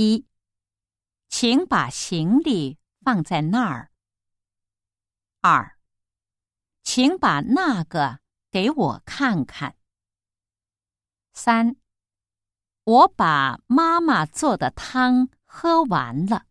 一请把行李放在那儿。二请把那个给我看看。三我把妈妈做的汤喝完了。